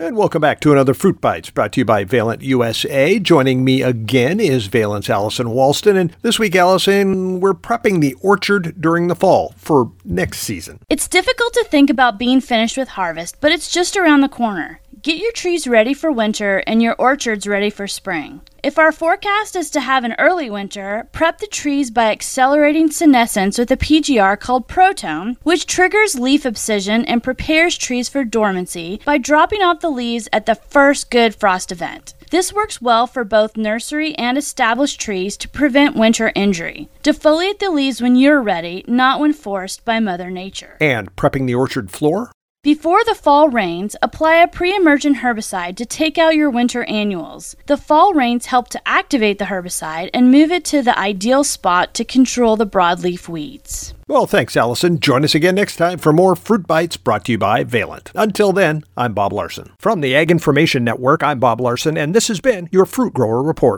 And welcome back to another Fruit Bites brought to you by Valent USA. Joining me again is Valent's Allison Walston. And this week, Allison, we're prepping the orchard during the fall for next season. It's difficult to think about being finished with harvest, but it's just around the corner. Get your trees ready for winter and your orchards ready for spring. If our forecast is to have an early winter, prep the trees by accelerating senescence with a PGR called Protone, which triggers leaf abscission and prepares trees for dormancy by dropping off the leaves at the first good frost event. This works well for both nursery and established trees to prevent winter injury. Defoliate the leaves when you're ready, not when forced by Mother Nature. And prepping the orchard floor? Before the fall rains, apply a pre emergent herbicide to take out your winter annuals. The fall rains help to activate the herbicide and move it to the ideal spot to control the broadleaf weeds. Well, thanks, Allison. Join us again next time for more Fruit Bites brought to you by Valent. Until then, I'm Bob Larson. From the Ag Information Network, I'm Bob Larson, and this has been your Fruit Grower Report.